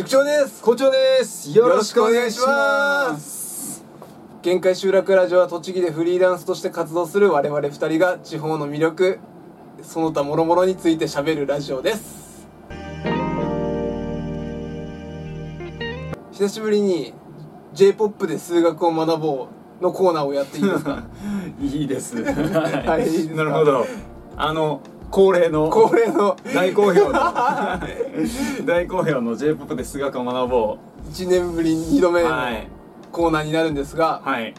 塾長です。校長です。よろしくお願いします。限界集落ラジオは栃木でフリーランスとして活動する我々二人が地方の魅力その他諸々について喋るラジオです。久しぶりに J-POP で数学を学ぼうのコーナーをやっていいですか？いいです。はい。なるほど。あの恒例の恒例の。大好評の。大好評の J-POP で数学を学ぼ1年ぶり2度目のコーナーになるんですが、はい。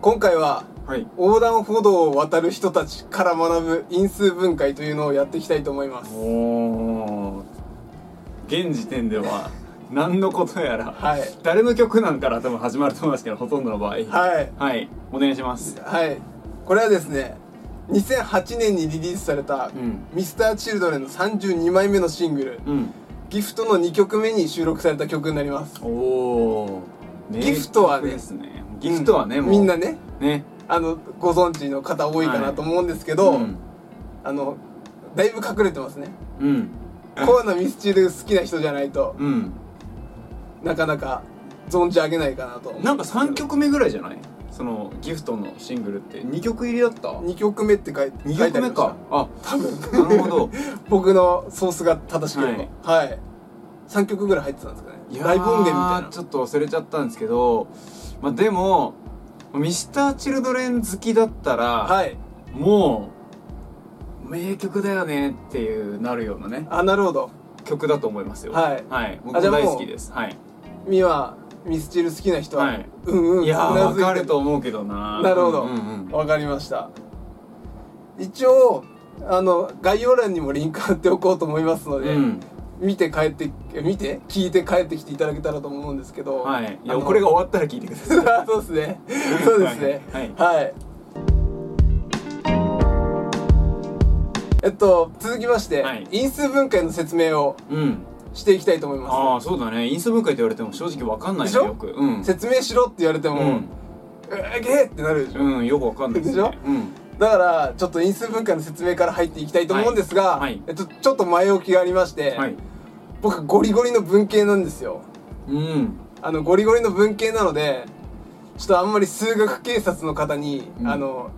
今回ははい。横断歩道を渡る人たちから学ぶ因数分解というのをやっていきたいと思います。おお現時点では 何のことやらはい。誰の曲なんから多分始まると思いますけどほとんどの場合。はい。はい。お願いします。はい。これはですね2008年にリリースされたうん。Mr.Children の32枚目のシングル。うん「ギフトの2曲目に収録された曲になります。おおギフトはね。ですね。ギフトはね、うん。みんなね。ね。あのご存知の方多いかなと思うんですけど、うん。あのだいぶ隠れてますね。うん。コアなミスチル好きな人じゃないとうん。なかなか存じ上げないかなとなんか3曲目ぐらいじゃない？そのギフトのシングルって2曲入りだった？2曲目って書いて2書いてありました。曲目かあ多分。なるほど。僕のソースが正しければ。はい、3曲ぐらい入ってたんですかね。ライブ音源みたいな。ちょっと忘れちゃったんですけどまあでもミスターチルドレン好きだったら、はい。もう名曲だよねっていうなるようなねあなるほど。曲だと思いますよ。はい。はい、僕大好きです。はい。ミワミスチル好きな人は、はい。うんうんいやーうなずいて分かると思うけどな。なるほど。うんうんうん。わかりました。一応あの概要欄にもリンク貼っておこうと思いますので、うん。見て帰ってえ見て聞いて帰ってきていただけたらと思うんですけど。はい。いやこれが終わったら聞いてください。そうですね。そうですね。はい。はい。えっと続きまして、はい。因数分解の説明をうんしていきたいと思いあまあそうだね。因数分解って言われても正直わかんないでしょ？ねよく。うん。す説明しろって言われても、うん。えげーってなるでしょ、うんよくわかんないですねでしょうんだからちょっと因数分解の説明から入っていきたいと思うんですが、はいはいえっと、ちょっと前置きがありまして、はい僕ゴリゴリの文系なんですようんあのゴリゴリの文系なのでちょっとあんまり数学警察の方に、うんあの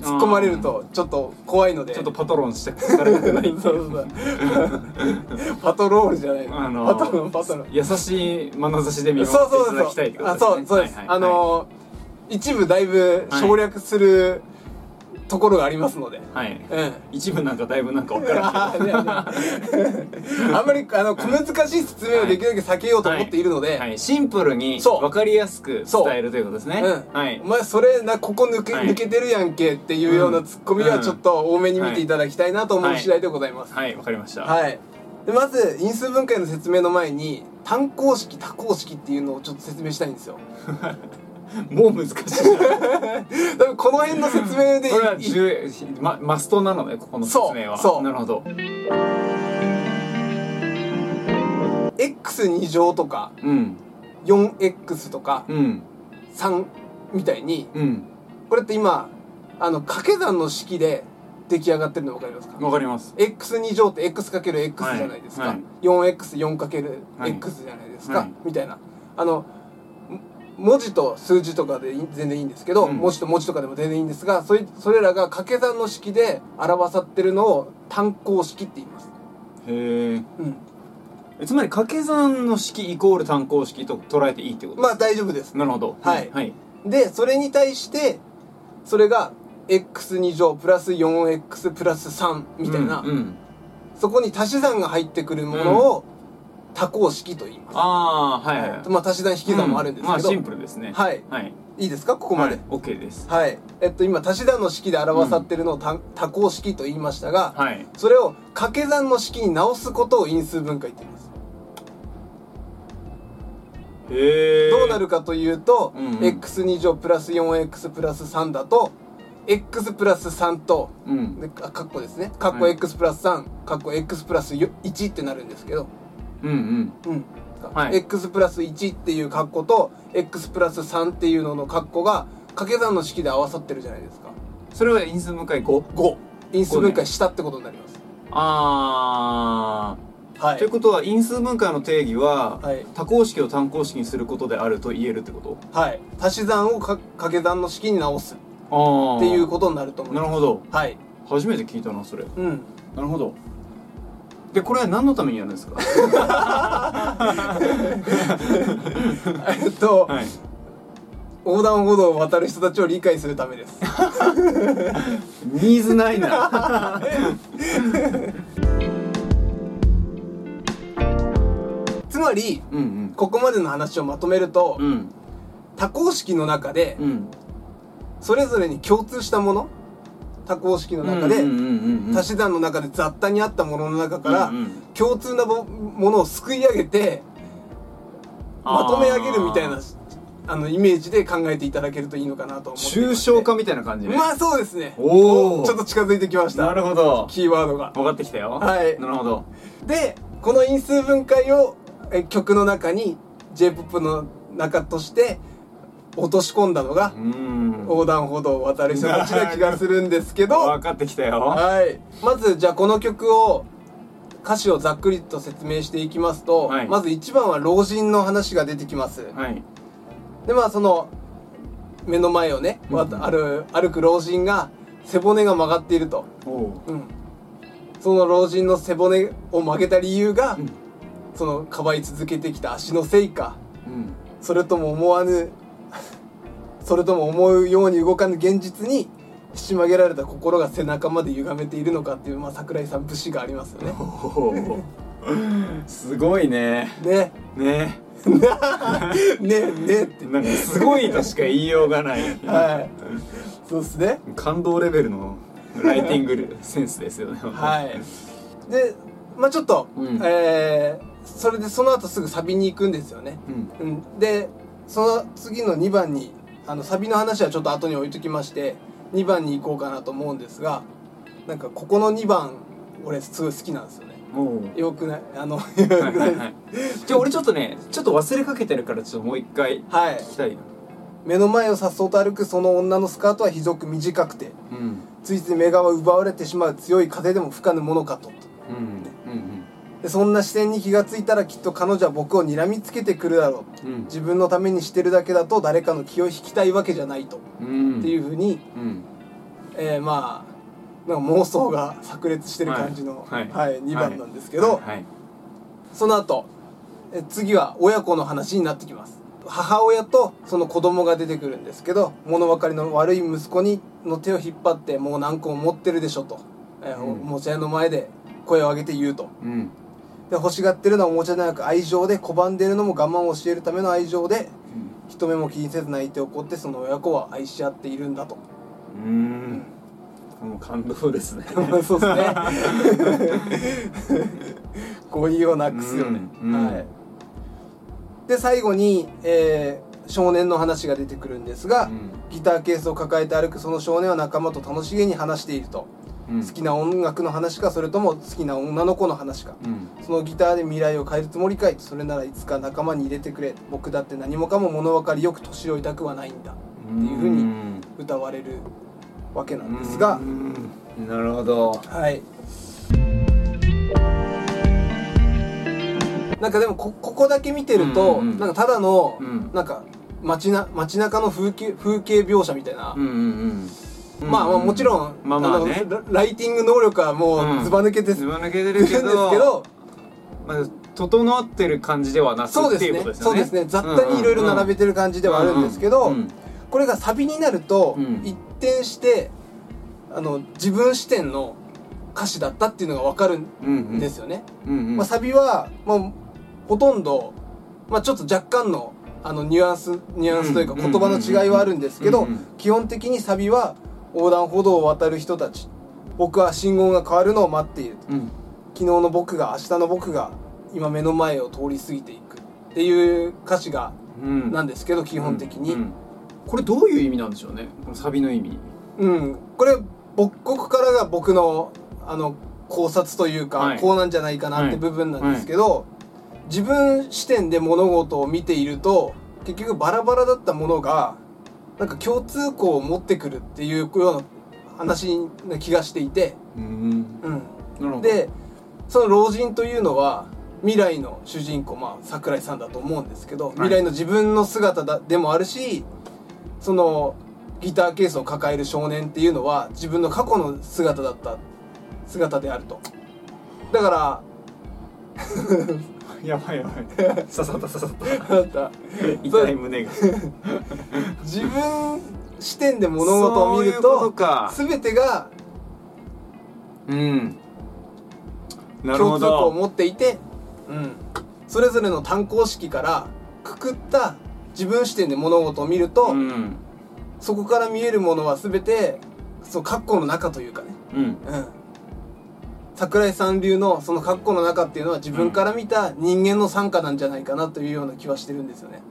突っ込まれるとちょっと怖いので。ちょっとパトロンして疲れたくないそうそうそう。パトロールじゃない。の、あのパトロンパトロン優しい眼差しで見守そうっていそうそうただきたいってことあですね。そうそうです、はいはいあの一部だいぶ省略するところがありますので、はい。うん。一部なんかだいぶなんかわからん。けどああんまりあの小難しい説明をできるだけ避けようと思っているので、はい、シンプルにそう。分かりやすく伝えるということですね。う。んはい。お前それなここ抜け,、はい。抜けてるやんけっていうようなツッコミはうんちょっと多めに見ていただきたいなと思うはい次第でございます。はい。わかりました。はい、でまず因数分解の説明の前に単項式多項式っていうのをちょっと説明したいんですよ。もう難しい多分この辺の説明でこれは重まマストなのねここの説明は。そうそう。なるほど。X2 乗とかうん。4x とかうん。3みたいにうん。これって今あの掛け算の式で出来上がってるの分かりますか？わかります。X2 乗って x かける x じゃないですか、はい 4x4 かけるはい x じゃないですか、はい。みたいな。あのも文字と数字とかで全然いいんですけど、うん。文字と文字とかでも全然いいんですがそいそれらが掛け算の式で表さってるのを単項式って言います、へえうん、えつまり掛け算の式イコール単項式と捉えていいってことまあ大丈夫です。なるほど。はい。はい。でそれに対してそれが x2 乗プラス 4x プラス3みたいな、うんうん。そこに足し算が入ってくるものを多項式と言います、ああはいはい。はいまあ足し算引き算もあるんですけど、まあシンプルですね。はい。はい。いいですか？ここまで。はい。OK です。はい、えっと今足し算の式で表さってるのを多多項式と言いましたが、はい。それを掛け算の式に直すことを因数分解って言います、へえどうなるかというと、うんうん。x2 乗プラス 4x プラス3だと x プラス3とうん。でかかっこですね。かっこはい x プラス3かっこ x プラス1ってなるんですけど、うんうん。うん。はい。X プラス1っていう括弧と x プラス3っていうのの括弧が掛け算の式で合わさってるじゃないですか。それは因数分解 5? 5因数分解したってことになります。あはい。ということは因数分解の定義は、はい。多項式を単項式にすることであると言えるってこと？はい。足し算をか掛け算の式に直す。ああっていうことになると思います。なるほど。はい。初めて聞いたなそれ。うん。なるほどでこれは何のためにやるんですか？えっと、はい。横断歩道を渡る人たちを理解するためです。ニーズないな。つまりうんうん。ここまでの話をまとめると、うん。多項式の中でうん。それぞれに共通したもの多項式の中で、足し算の中で雑多にあったものの中から、共通なもものをすくい上げてまとめ上げるみたいなあのイメージで考えていただけるといいのかなと思って抽象化みたいな感じね。まあそうですね。おー。ちょっと近づいてきました。なるほど。キーワードが。分かってきたよ。はい。なるほど。でこの因数分解をえ曲の中に j p o p の中として落とし込んだのがうん。横断歩道を渡る人たちな気がするんですけど。分かってきたよ。はい。まずじゃあこの曲を歌詞をざっくりと説明していきますと、はい。まず1番は老人の話が出てきます、はい。でまあその目の前をね、うん。わた歩歩く老人が背骨が曲がっていると、おう。うん、その老人の背骨を曲げた理由が、うん。そのかばい続けてきた足のせいか。うん。それとも思わぬそれとも思うように動かぬ現実にひし曲げられた心が背中まで歪めているのかっていう、まあ、桜井さん節がありますよね。すごいね。ね。ね。ね ね。ってなんかすごいとしか言いようがない。はい。そうですね。感動レベルのライティング センスですよねはい。でまあちょっと、うん。えーそれでその後すぐサビに行くんですよね、うん。うん、でその次の2番にあのサビの話はちょっと後に置いときまして2番に行こうかなと思うんですがなんかここの2番俺すごい好きなんですよね。よくない？あのはいはいはい。じゃあ俺ちょっとねちょっと忘れかけてるからちょっともう一回はい。聞きたいな。目の前をさっそうと歩くその女のスカートはひどく短くてうん。ついつい目が奪われてしまう強い風でも吹かぬものかと。うんうんでそんな視点に気がついたらきっと彼女は僕を睨みつけてくるだろう。うん。自分のためにしてるだけだと誰かの気を引きたいわけじゃないと、うん。っていうふうに、うん。えーまあなんか妄想が炸裂してる感じの、ははい。い2番なんですけど、はい。その後え次は親子の話になってきます。母親とその子供が出てくるんですけど物分かりの悪い息子にの手を引っ張ってもう何個も持ってるでしょと、えーうん。おもちゃ屋の前で声を上げて言うと。うんで欲しがってるのはおもちゃではなく愛情で拒んでるのも我慢を教えるための愛情で人目も気にせず泣いて怒ってその親子は愛し合っているんだと。うん。もう感動ですね。そうですね。語彙をなくすよね、うんうん。はい。で最後に、えー少年の話が出てくるんですが、うん。ギターケースを抱えて歩くその少年は仲間と楽しげに話していると、うん好きな音楽の話かそれとも好きな女の子の話か。うん。そのギターで未来を変えるつもりかい。それならいつか仲間に入れてくれ。僕だって何もかも物分かりよく年老いたくはないんだ。っていうふうに歌われるわけなんですが、うん。なるほど。はい。なんかでもこここだけ見てると、うんうん。なんかただの、うん。なんか街な街中の風景風景描写みたいな、うんうんうんまあまあもちろん、まあまあね。のラライティング能力はもうずば抜けてるんずば抜けてですけるけどど、まあ整ってる感じではなくそうですね。そうですね。雑多にいろいろ並べてる感じではあるんですけど、これがサビになると、うん。一転してあの自分視点の歌詞だったっていうのが分かるうんん。ですよね、まあ、サビは、まあ、ほとんど、まあ、ちょっと若干のあのニュアンスニュアンスというかうん言葉の違いはあるんですけど、基本的にサビは横断歩道を渡る人たち。僕は信号が変わるのを待っているうん。昨日の僕が明日の僕が今目の前を通り過ぎていく。っていう歌詞がうん。なんですけど基本的に、うん。これどういう意味なんでしょうね？このサビの意味。うん、これ僕ここからが僕のあの考察というか、はい。こうなんじゃないかなってはい。部分なんですけど、自分視点で物事を見ていると結局バラバラだったものがなんか共通項を持ってくるっていうような話な気がしていて、うん。うん、なるほど。でその老人というのは未来の主人公まあ桜井さんだと思うんですけど、未来の自分の姿だでもあるしそのギターケースを抱える少年っていうのは自分の過去の姿だった姿であると。だから やばいやばい。刺さった刺さった。あなた痛い胸が。自分視点で物事を見ると全てがうん。なるほ共通項をど持っていて、うん、それぞれの単行式からくくった自分視点で物事を見ると、うん。そこから見えるものは全てその括弧の中というかね、うん。うん、桜井さん流のその括弧の中っていうのは自分から見た人間の参加なんじゃないかなというような気はしてるんですよね。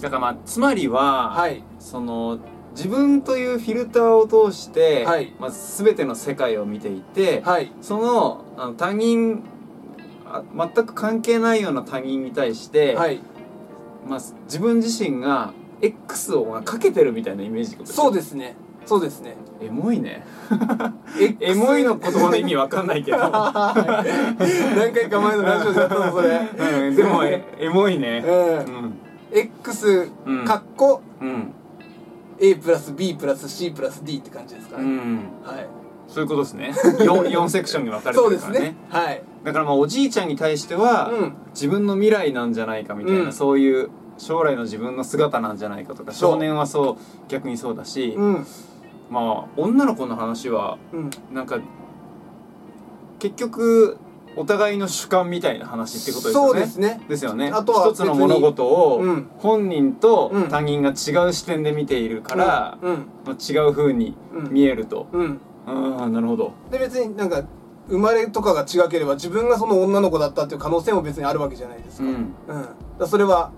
だからまあつまりは、はい。その自分というフィルターを通して、はい。まあ、全ての世界を見ていて、はい。そのあの他人あ全く関係ないような他人に対して、はい。まあ、自分自身が X をまあかけてるみたいなイメージそうでですねそうですね。すエモいね。エモいの言葉の意味わかんないけど、何回か前のラジオでやったのそれ。うん、でもえエモいね。ううん。ん X うん。かっこうん。A プラス B プラス C プラス D って感じですかね、うん。はい。そういうことですね。4, 4セクションに分かれてそうでするからね。ねはい。だからまあおじいちゃんに対しては、うん。自分の未来なんじゃないかみたいな、うん。そういう将来の自分の姿なんじゃないかとか少年はそう逆にそうだし、うんまあ女の子の話はうん。なんか結局お互いの主観みたいな話ってことですよね。そうですね。ですよね。あとは一つの物事をうん。本人とうん。他人が違う視点で見ているから、うん。まあ違う風にうん。見えると、うん。ああなるほど。で別になんか生まれとかが違ければ自分がその女の子だったっていう可能性も別にあるわけじゃないですか,、うん。うん、それは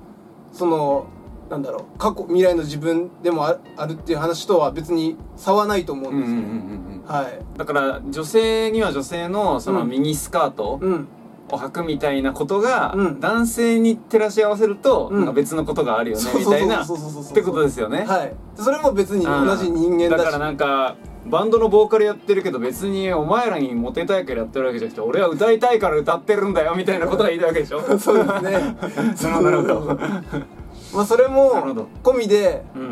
そのなんだろう過去未来の自分でもああるっていう話とは別に差はないと思ううんですよ。ね、うんはい。だから女性には女性のそのうん。ミニスカートうん。を履くみたいなことが、うん。男性に照らし合わせると、うん。なんか別のことがあるよねみたいなってことですよね、はい。それも別に同じ人間だからなんかバンドのボーカルやってるけど別にお前らにモテたいからやってるわけじゃなくて俺は歌いたいから歌ってるんだよみたいなことが言いたいわけでしょ。そうですね。なるほど まあそれもど。込みでうん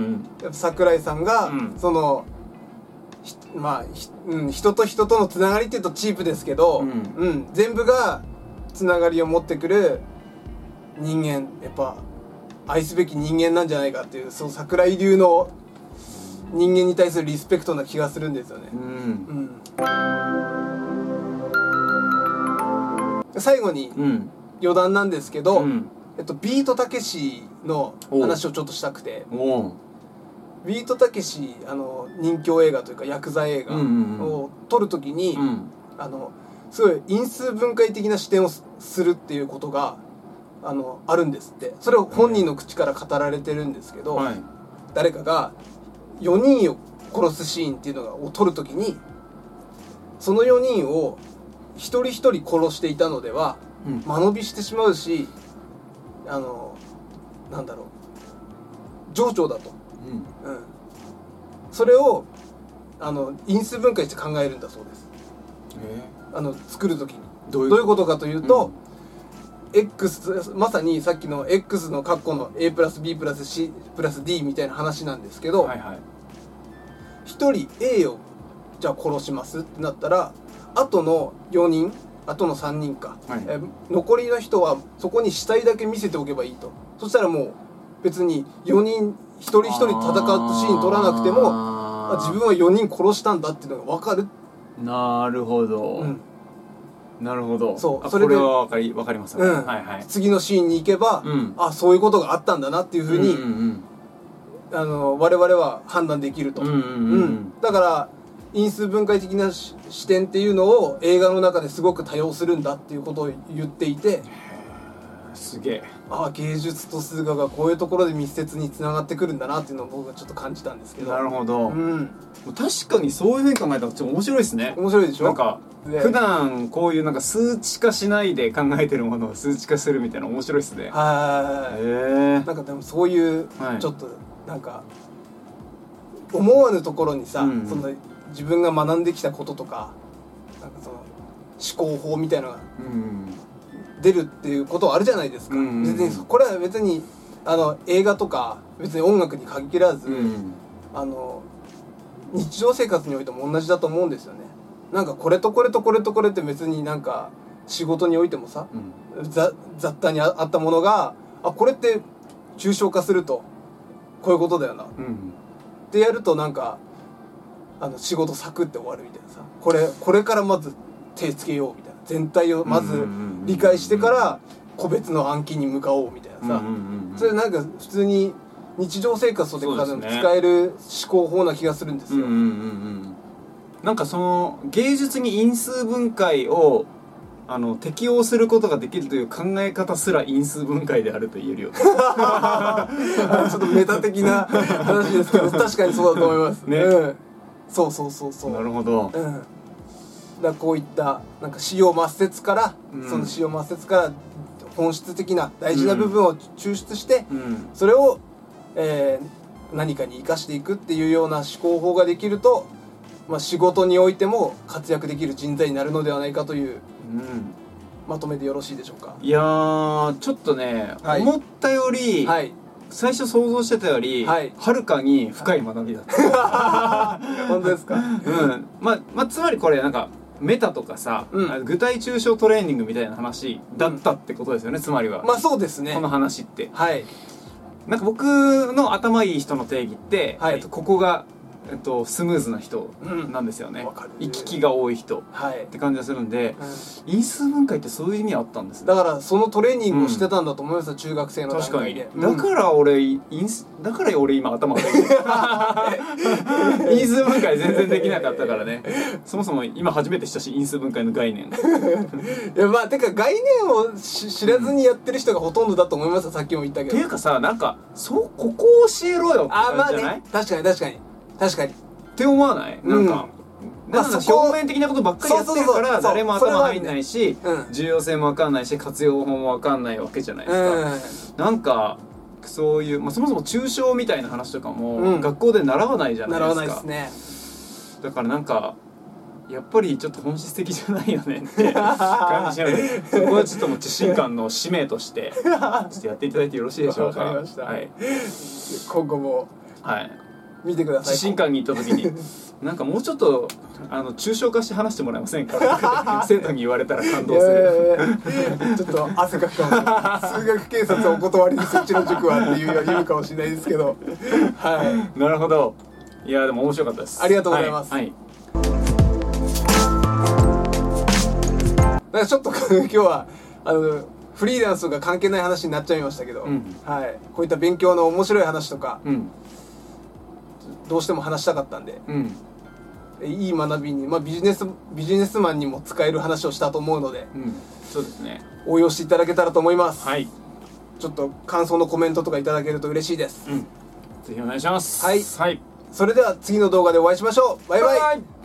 うん。桜井さんが、うん。そのひまあひ、うん、人と人とのつながりっていうとチープですけど、うん。うん全部がつながりを持ってくる人間やっぱ愛すべき人間なんじゃないかっていうその桜井流の人間に対するリスペクトな気がするんですよね。う。ん。うん、最後にうん。余談なんですけど、うんえっと、ビートたけしの話をちょっとしたくて。ビートたけしあの人気映画というかヤクザ映画うんうんうん。を撮るときに、うん。あのすごい因数分解的な視点をすするっていうことがあのあるんですって。それを本人の口から語られてるんですけど、はい。誰かが4人を殺すシーンっていうのを撮るときにその4人を一人一人殺していたのではうん。間延びしてしまうしあのなんだろう。情緒だと、うん。うん、それをあの因数分解して考えるんだそうです。えあの作る時に。ーどういうことかというと、X まさにさっきの X の括弧の A プラス B プラス C プラス D みたいな話なんですけど、はいはい。一人 A をじゃあ殺しますってなったらあとの4人あとの3人か、はい。え残りの人はそこに死体だけ見せておけばいいと。そしたらもう別に4人一人一人戦うシーン撮らなくても自分は4人殺したんだっていうのが分かる、なるほど、うん。なるほど。そうそれではわかりわかります、うん。はいはい。次のシーンに行けば、うん。あそういうことがあったんだなっていうふうに、うんうんあの我々は判断できると、うん。うん。だから因数分解的なし視点っていうのを映画の中ですごく多用するんだっていうことを言っていてすげえ。ああ芸術と数学がこういうところで密接につながってくるんだなっていうのを僕はちょっと感じたんですけど。なるほど、うん。確かにそういうふうに考えたらちょっと面白いですね。面白いでしょ？なんかで普段こういうなんか数値化しないで考えてるものを数値化するみたいな面白いですね。はい。へえ。なんかでもそういうはい。ちょっとなんか思わぬところにさ、うん。その自分が学んできたこととかなんかその思考法みたいなのがうん出るっていうことはあるじゃないですか、うん別にこれは別にあの映画とか別に音楽に限らず、うんあの日常生活においても同じだと思うんですよね。なんかこれとこれとこれとこれって別になんか仕事においてもさうん。ざ雑多にああったものがあこれって抽象化するとこういうことだよな。っうん。てやるとなんかあの仕事サクって終わるみたいなさ。これこれからまず手つけようみたいな。全体をまず理解してから個別の暗記に向かおうみたいなさ、それなんか普通に日常生活とかで使える思考法な気がするんですよ、なんかその芸術に因数分解をあの適応することができるという考え方すら因数分解であると言えるよね ちょっとメタ的な話ですけど確かにそうだと思います。ね。うん、そうそうそうそう。なるほど。うん、だこういったなんか使用抹殺から、うん。その使用抹殺から本質的な大事な部分を抽出して、うん。それを、えー何かに生かしていくっていうような思考法ができると、まあ、仕事においても活躍できる人材になるのではないかといううん。まとめでよろしいでしょうか？いやーちょっとね、はい。思ったより、はい最初想像してたより、はい。るかに深い学びだった、本当ですか？うん。まあまあつまりこれなんかメタとかさ、うん。具体抽象トレーニングみたいな話だったってことですよね、つまりは、まあそうですね。この話って。はい。なんか僕の頭いい人の定義って、はい。えっと、ここが、えっと、スムーズな人なんですよね、行き来が多い人っはい、て感じがするんでうん。因数分解ってそういう意味あったんですね。だからそのトレーニングをしてたんだと思いますよ、中学生の段階で、だから俺インスだから俺今頭が因数分解全然できなかったからね。そもそも今初めて知ったし因数分解の概念。いやまあてか概念をし知らずにやってる人がほとんどだと思いますよさっきも言ったけど。っていうかさなんかそうここを教えろよってあーまあね。確かに確かに確かに。って思わない？なんか、まあなんかそこ表面的なことばっかりやってるから誰も頭入んないし、うん。重要性も分かんないし活用法も分かんないわけじゃないですか、うなんかそういう、まあ、そもそも抽象みたいな話とかも、うん。学校で習わないじゃんないですか。習わないですね。だからなんかやっぱりちょっと本質的じゃないよねって 感じしなのでそこはちょっともう知信官の使命としてちょっとやっていただいてよろしいでしょうか。わかりました。はい、今後も。はい、見てください。知信官に行った時に。なんかもうちょっとあの抽象化して話してもらえませんか？生徒に言われたら感動する。ちょっと汗かくかも。数学警察お断りですうちの塾はっていう言うかもしれないですけど。はい。なるほど。いやでも面白かったです。ありがとうございます。はい、はい。だからちょっと今日はあのフリーランスが関係ない話になっちゃいましたけど、うん。はい、こういった勉強の面白い話とか。うんどうしても話したかったんで。うん。いい学びに、まあ、ビジネスビジネスマンにも使える話をしたと思うのでうん。そうですね。応用していただけたらと思います、はい。ちょっと感想のコメントとかいただけると嬉しいです。うん。ぜひお願いします。はい。はい。それでは次の動画でお会いしましょう。バイバイ。バイ